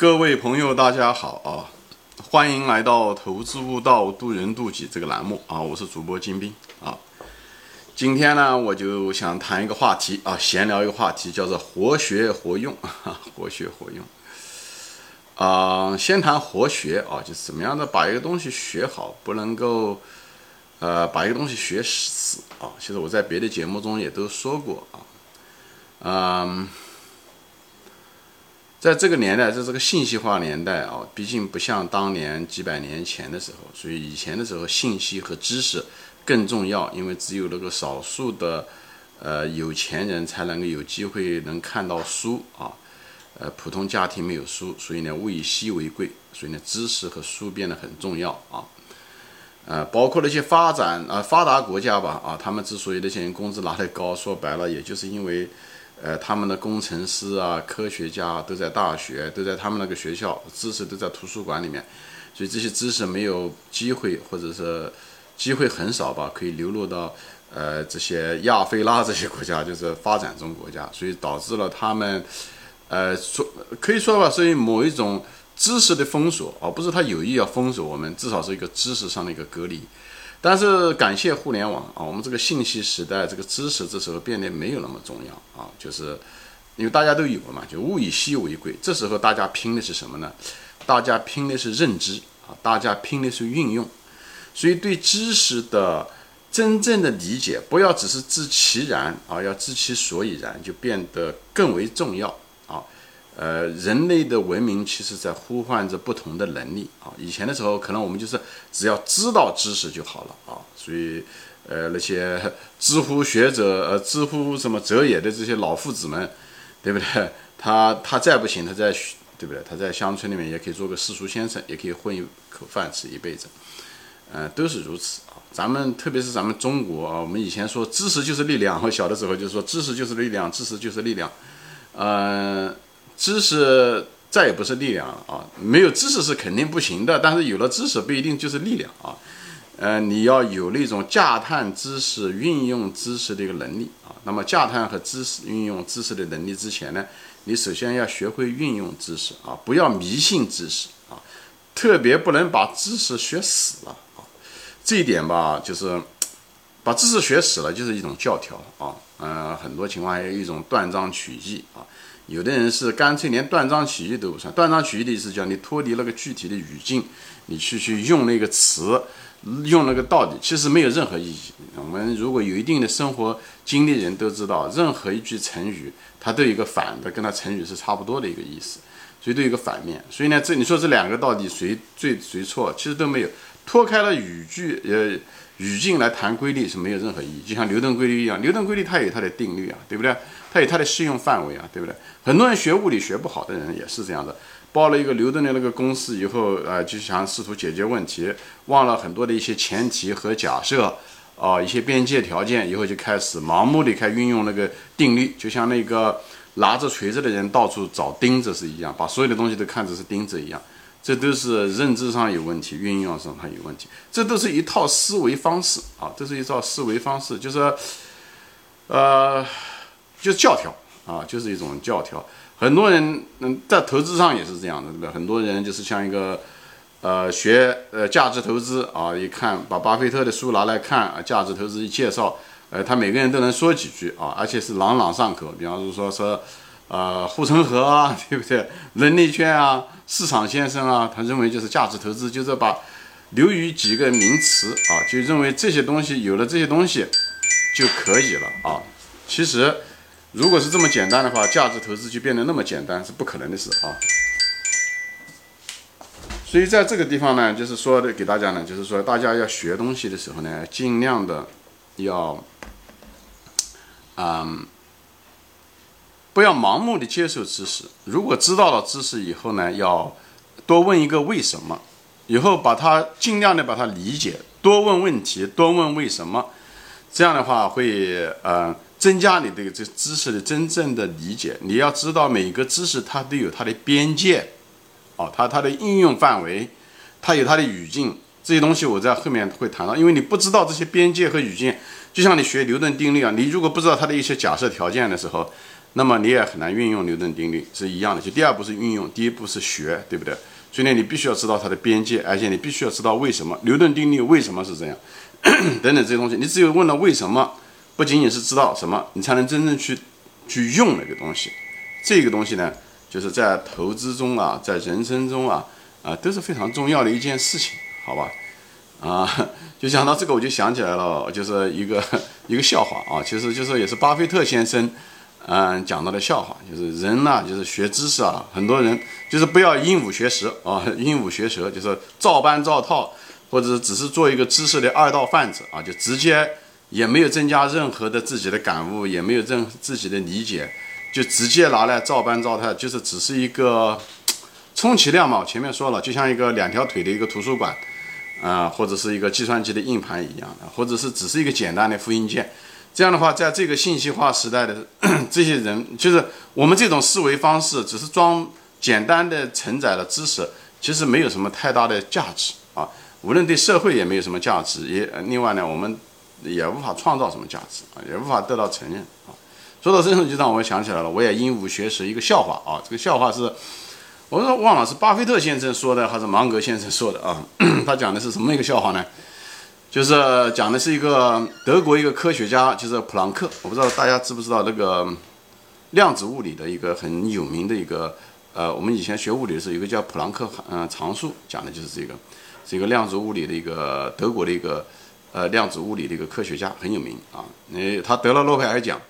各位朋友，大家好啊！欢迎来到“投资悟道，渡人渡己”这个栏目啊！我是主播金兵啊。今天呢，我就想谈一个话题啊，闲聊一个话题，叫做“活学活用”，活学活用。啊，先谈活学啊，就是怎么样的把一个东西学好，不能够呃把一个东西学死啊。其实我在别的节目中也都说过啊，嗯。在这个年代，在这个信息化年代啊，毕竟不像当年几百年前的时候，所以以前的时候，信息和知识更重要，因为只有那个少数的呃有钱人才能够有机会能看到书啊，呃，普通家庭没有书，所以呢，物以稀为贵，所以呢，知识和书变得很重要啊，呃，包括那些发展啊发达国家吧啊，他们之所以那些人工资拿得高，说白了，也就是因为。呃，他们的工程师啊，科学家都在大学，都在他们那个学校，知识都在图书馆里面，所以这些知识没有机会，或者是机会很少吧，可以流落到呃这些亚非拉这些国家，就是发展中国家，所以导致了他们呃说可以说吧，是某一种知识的封锁，而不是他有意要封锁我们，至少是一个知识上的一个隔离。但是感谢互联网啊，我们这个信息时代，这个知识这时候变得没有那么重要啊，就是因为大家都有了嘛，就物以稀为贵。这时候大家拼的是什么呢？大家拼的是认知啊，大家拼的是运用。所以对知识的真正的理解，不要只是知其然啊，要知其所以然，就变得更为重要。呃，人类的文明其实在呼唤着不同的能力啊。以前的时候，可能我们就是只要知道知识就好了啊。所以，呃，那些知乎学者、呃，知乎什么哲也的这些老夫子们，对不对？他他再不行，他在对不对？他在乡村里面也可以做个世俗先生，也可以混一口饭吃一辈子，嗯，都是如此啊。咱们特别是咱们中国啊，我们以前说知识就是力量，我小的时候就说知识就是力量，知识就是力量，嗯。知识再也不是力量了啊！没有知识是肯定不行的，但是有了知识不一定就是力量啊。呃，你要有那种驾探知识、运用知识的一个能力啊。那么驾探和知识运用知识的能力之前呢，你首先要学会运用知识啊，不要迷信知识啊，特别不能把知识学死了啊。这一点吧，就是把知识学死了，就是一种教条啊。嗯，很多情况还有一种断章取义啊。有的人是干脆连断章取义都不算。断章取义的意思叫你脱离那个具体的语境，你去去用那个词，用那个道理，其实没有任何意义。我们如果有一定的生活经历，人都知道，任何一句成语，它都有一个反的，跟它成语是差不多的一个意思，所以都有一个反面。所以呢，这你说这两个到底谁对谁错，其实都没有。脱开了语句，呃，语境来谈规律是没有任何意义。就像牛顿规律一样，牛顿规律它有它的定律啊，对不对？它有它的适用范围啊，对不对？很多人学物理学不好的人也是这样的，报了一个牛顿的那个公式以后，呃，就想试图解决问题，忘了很多的一些前提和假设，啊，一些边界条件，以后就开始盲目的开运用那个定律，就像那个拿着锤子的人到处找钉子是一样，把所有的东西都看成是钉子一样，这都是认知上有问题，运用上还有问题，这都是一套思维方式啊，这是一套思维方式，就是，呃。就教条啊，就是一种教条。很多人嗯，在投资上也是这样的，对吧？很多人就是像一个呃学呃价值投资啊，一看把巴菲特的书拿来看啊，价值投资一介绍，呃，他每个人都能说几句啊，而且是朗朗上口。比方说说呃护城河啊，对不对？人力圈啊，市场先生啊，他认为就是价值投资，就是把留于几个名词啊，就认为这些东西有了这些东西就可以了啊。其实。如果是这么简单的话，价值投资就变得那么简单是不可能的事啊。所以在这个地方呢，就是说的给大家呢，就是说大家要学东西的时候呢，尽量的要，嗯，不要盲目的接受知识。如果知道了知识以后呢，要多问一个为什么，以后把它尽量的把它理解，多问问题，多问为什么，这样的话会呃。增加你这个这知识的真正的理解，你要知道每个知识它都有它的边界，哦，它它的应用范围，它有它的语境，这些东西我在后面会谈到。因为你不知道这些边界和语境，就像你学牛顿定律啊，你如果不知道它的一些假设条件的时候，那么你也很难运用牛顿定律是一样的。就第二步是运用，第一步是学，对不对？所以呢，你必须要知道它的边界，而且你必须要知道为什么牛顿定律为什么是这样，等等这些东西。你只有问了为什么，不仅仅是知道什么，你才能真正去去用那个东西。这个东西呢，就是在投资中啊，在人生中啊啊都是非常重要的一件事情，好吧？啊，就讲到这个，我就想起来了，就是一个 一个笑话啊，其实就是也是巴菲特先生。嗯，讲到的笑话就是人呐，就是学知识啊，很多人就是不要鹦鹉学舌啊，鹦鹉学舌就是照搬照套，或者只是做一个知识的二道贩子啊，就直接也没有增加任何的自己的感悟，也没有任自己的理解，就直接拿来照搬照套，就是只是一个充其量嘛，我前面说了，就像一个两条腿的一个图书馆啊，或者是一个计算机的硬盘一样的，或者是只是一个简单的复印件。这样的话，在这个信息化时代的 这些人，就是我们这种思维方式，只是装简单的承载了知识，其实没有什么太大的价值啊。无论对社会也没有什么价值，也另外呢，我们也无法创造什么价值啊，也无法得到承认啊。说到这种，就让我想起来了，我也鹦鹉学舌一个笑话啊。这个笑话是，我说忘了是巴菲特先生说的还是芒格先生说的啊？他讲的是什么一个笑话呢？就是讲的是一个德国一个科学家，就是普朗克。我不知道大家知不知道那个量子物理的一个很有名的一个，呃，我们以前学物理的时候，有个叫普朗克嗯常数，讲的就是这个，是一个量子物理的一个德国的一个呃量子物理的一个科学家，很有名啊。诶，他得了诺贝尔奖，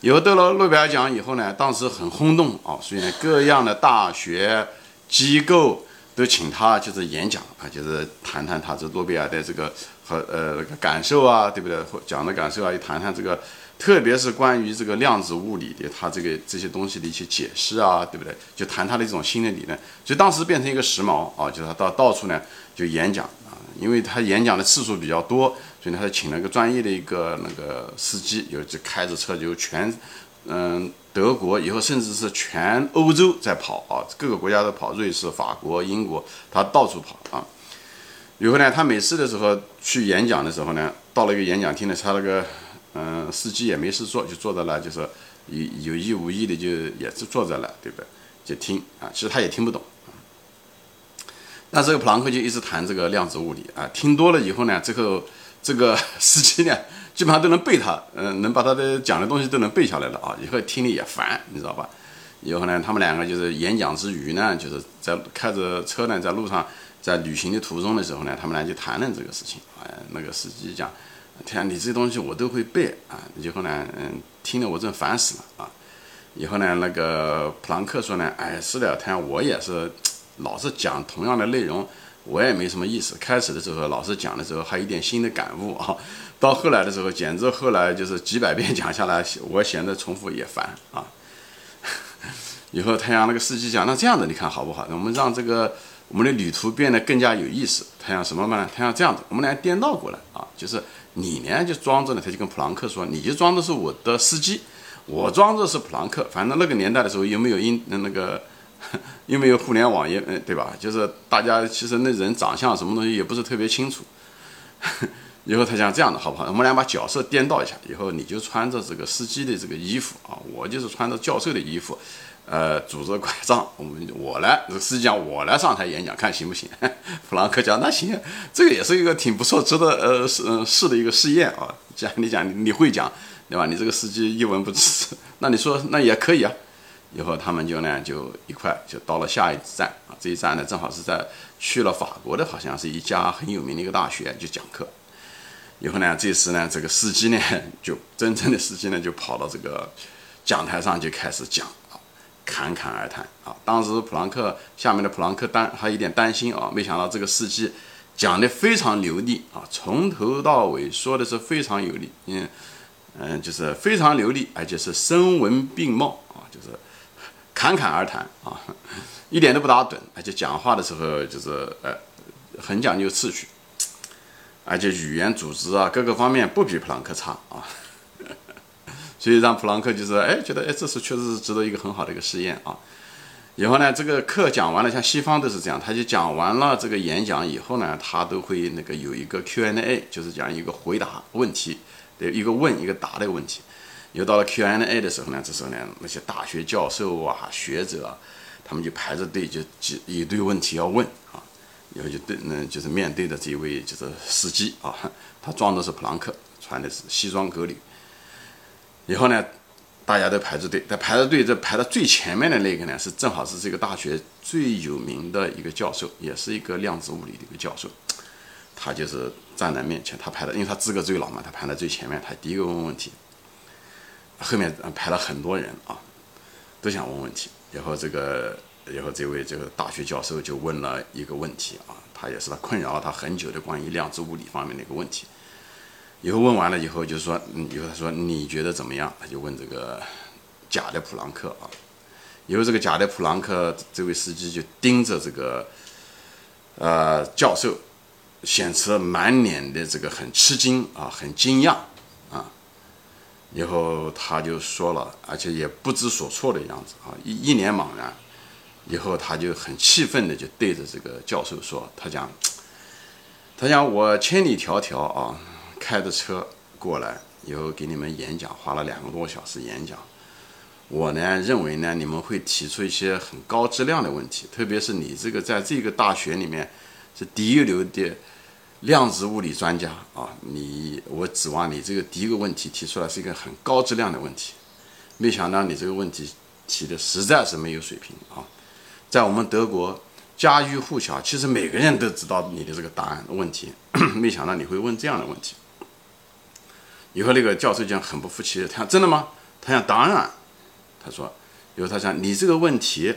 以后得了诺贝尔奖以后呢，当时很轰动啊，所以呢，各样的大学机构都请他就是演讲啊，就是谈谈他这诺贝尔的这个。和呃那个感受啊，对不对？或讲的感受啊，也谈谈这个，特别是关于这个量子物理的，它这个这些东西的一些解释啊，对不对？就谈他的这种新的理论，所以当时变成一个时髦啊，就是他到到处呢就演讲啊，因为他演讲的次数比较多，所以他就请了个专业的一个那个司机，有就开着车就全嗯德国以后甚至是全欧洲在跑啊，各个国家都跑，瑞士、法国、英国，他到处跑啊。以后呢，他每次的时候去演讲的时候呢，到了一个演讲厅呢，他那个嗯司机也没事做，就坐在那，就是有有意无意的就也是坐在那，对不对？就听啊，其实他也听不懂啊。那这个普朗克就一直谈这个量子物理啊，听多了以后呢，最后这个 司机呢，基本上都能背他，嗯，能把他的讲的东西都能背下来了啊。以后听的也烦，你知道吧？以后呢，他们两个就是演讲之余呢，就是在开着车呢，在路上。在旅行的途中的时候呢，他们俩就谈论这个事情。哎，那个司机讲：“天，你这些东西我都会背啊！”以后呢，嗯，听得我真烦死了啊！以后呢，那个普朗克说呢：“哎，是的，天，我也是，老是讲同样的内容，我也没什么意思。开始的时候，老是讲的时候还有一点新的感悟啊，到后来的时候，简直后来就是几百遍讲下来，我嫌得重复也烦啊。以后太阳那个司机讲：“那这样子，你看好不好？我们让这个。”我们的旅途变得更加有意思。他想什么嘛？他想这样子，我们俩颠倒过来啊，就是你呢就装着呢，他就跟普朗克说，你就装的是我的司机，我装着是普朗克。反正那个年代的时候，又没有因那个，又没有互联网，也嗯对吧？就是大家其实那人长相什么东西也不是特别清楚。以后他想这样的好不好？我们俩把角色颠倒一下，以后你就穿着这个司机的这个衣服啊，我就是穿着教授的衣服。呃，拄着拐杖，我们我来，司机讲我来上台演讲，看行不行？弗兰克讲那行，这个也是一个挺不错，值得呃试试的一个试验啊。讲你讲你会讲，对吧？你这个司机一文不值，那你说那也可以啊。以后他们就呢就一块就到了下一站啊，这一站呢正好是在去了法国的，好像是一家很有名的一个大学就讲课。以后呢，这次呢这个司机呢就真正的司机呢就跑到这个讲台上就开始讲。侃侃而谈啊！当时普朗克下面的普朗克担还有点担心啊，没想到这个司机讲的非常流利啊，从头到尾说的是非常有力，嗯嗯，就是非常流利，而且是声闻并茂啊，就是侃侃而谈啊，一点都不打盹，而且讲话的时候就是呃很讲究次序，而且语言组织啊各个方面不比普朗克差啊。所以让普朗克就是哎，觉得哎，这是确实是值得一个很好的一个试验啊。以后呢，这个课讲完了，像西方都是这样，他就讲完了这个演讲以后呢，他都会那个有一个 Q&A，就是讲一个回答问题的一个问一个答的问题。又到了 Q&A 的时候呢，这时候呢，那些大学教授啊、学者啊，他们就排着队，就几一堆问题要问啊。然后就对，嗯，就是面对的这一位就是司机啊，他装的是普朗克，穿的是西装革履。以后呢，大家都排着队，在排着队，这排到最前面的那个呢，是正好是这个大学最有名的一个教授，也是一个量子物理的一个教授。他就是站在面前，他排的，因为他资格最老嘛，他排在最前面，他第一个问问题。后面排了很多人啊，都想问问题。然后这个。然后这位这个大学教授就问了一个问题啊，他也是他困扰了他很久的关于量子物理方面的一个问题。以后问完了以后，就是说，嗯，以后他说你觉得怎么样？他就问这个假的普朗克啊。以后这个假的普朗克这位司机就盯着这个呃教授，显示满脸的这个很吃惊啊，很惊讶啊。然后他就说了，而且也不知所措的样子啊，一一脸茫然。以后他就很气愤的就对着这个教授说：“他讲，他讲我千里迢迢啊，开着车过来，以后给你们演讲，花了两个多小时演讲。我呢认为呢，你们会提出一些很高质量的问题，特别是你这个在这个大学里面是第一流的量子物理专家啊，你我指望你这个第一个问题提出来是一个很高质量的问题，没想到你这个问题提的实在是没有水平啊。”在我们德国家喻户晓，其实每个人都知道你的这个答案问题。没想到你会问这样的问题。以后那个教授讲很不服气，他真的吗？他讲当然。他说，以后他讲你这个问题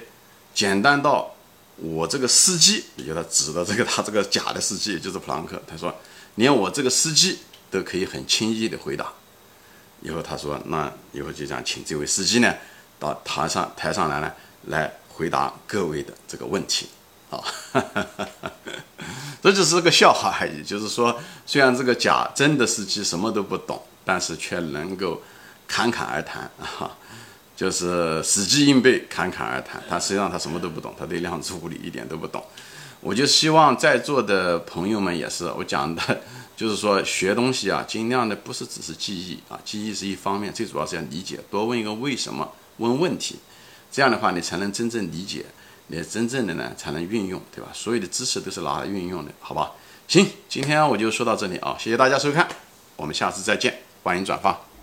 简单到我这个司机，以后他指的这个他这个假的司机就是普朗克。他说连我这个司机都可以很轻易的回答。以后他说那以后就想请这位司机呢到台上台上来呢来。回答各位的这个问题，啊，这就是个笑话而已。就是说，虽然这个假真的司机什么都不懂，但是却能够侃侃而谈 啊，就是死记硬背，侃侃而谈。他实际上他什么都不懂，他对量子物理一点都不懂。我就希望在座的朋友们也是，我讲的就是说，学东西啊，尽量的不是只是记忆啊，记忆是一方面，最主要是要理解，多问一个为什么，问问题。这样的话，你才能真正理解，你真正的呢才能运用，对吧？所有的知识都是拿来运用的，好吧？行，今天我就说到这里啊，谢谢大家收看，我们下次再见，欢迎转发。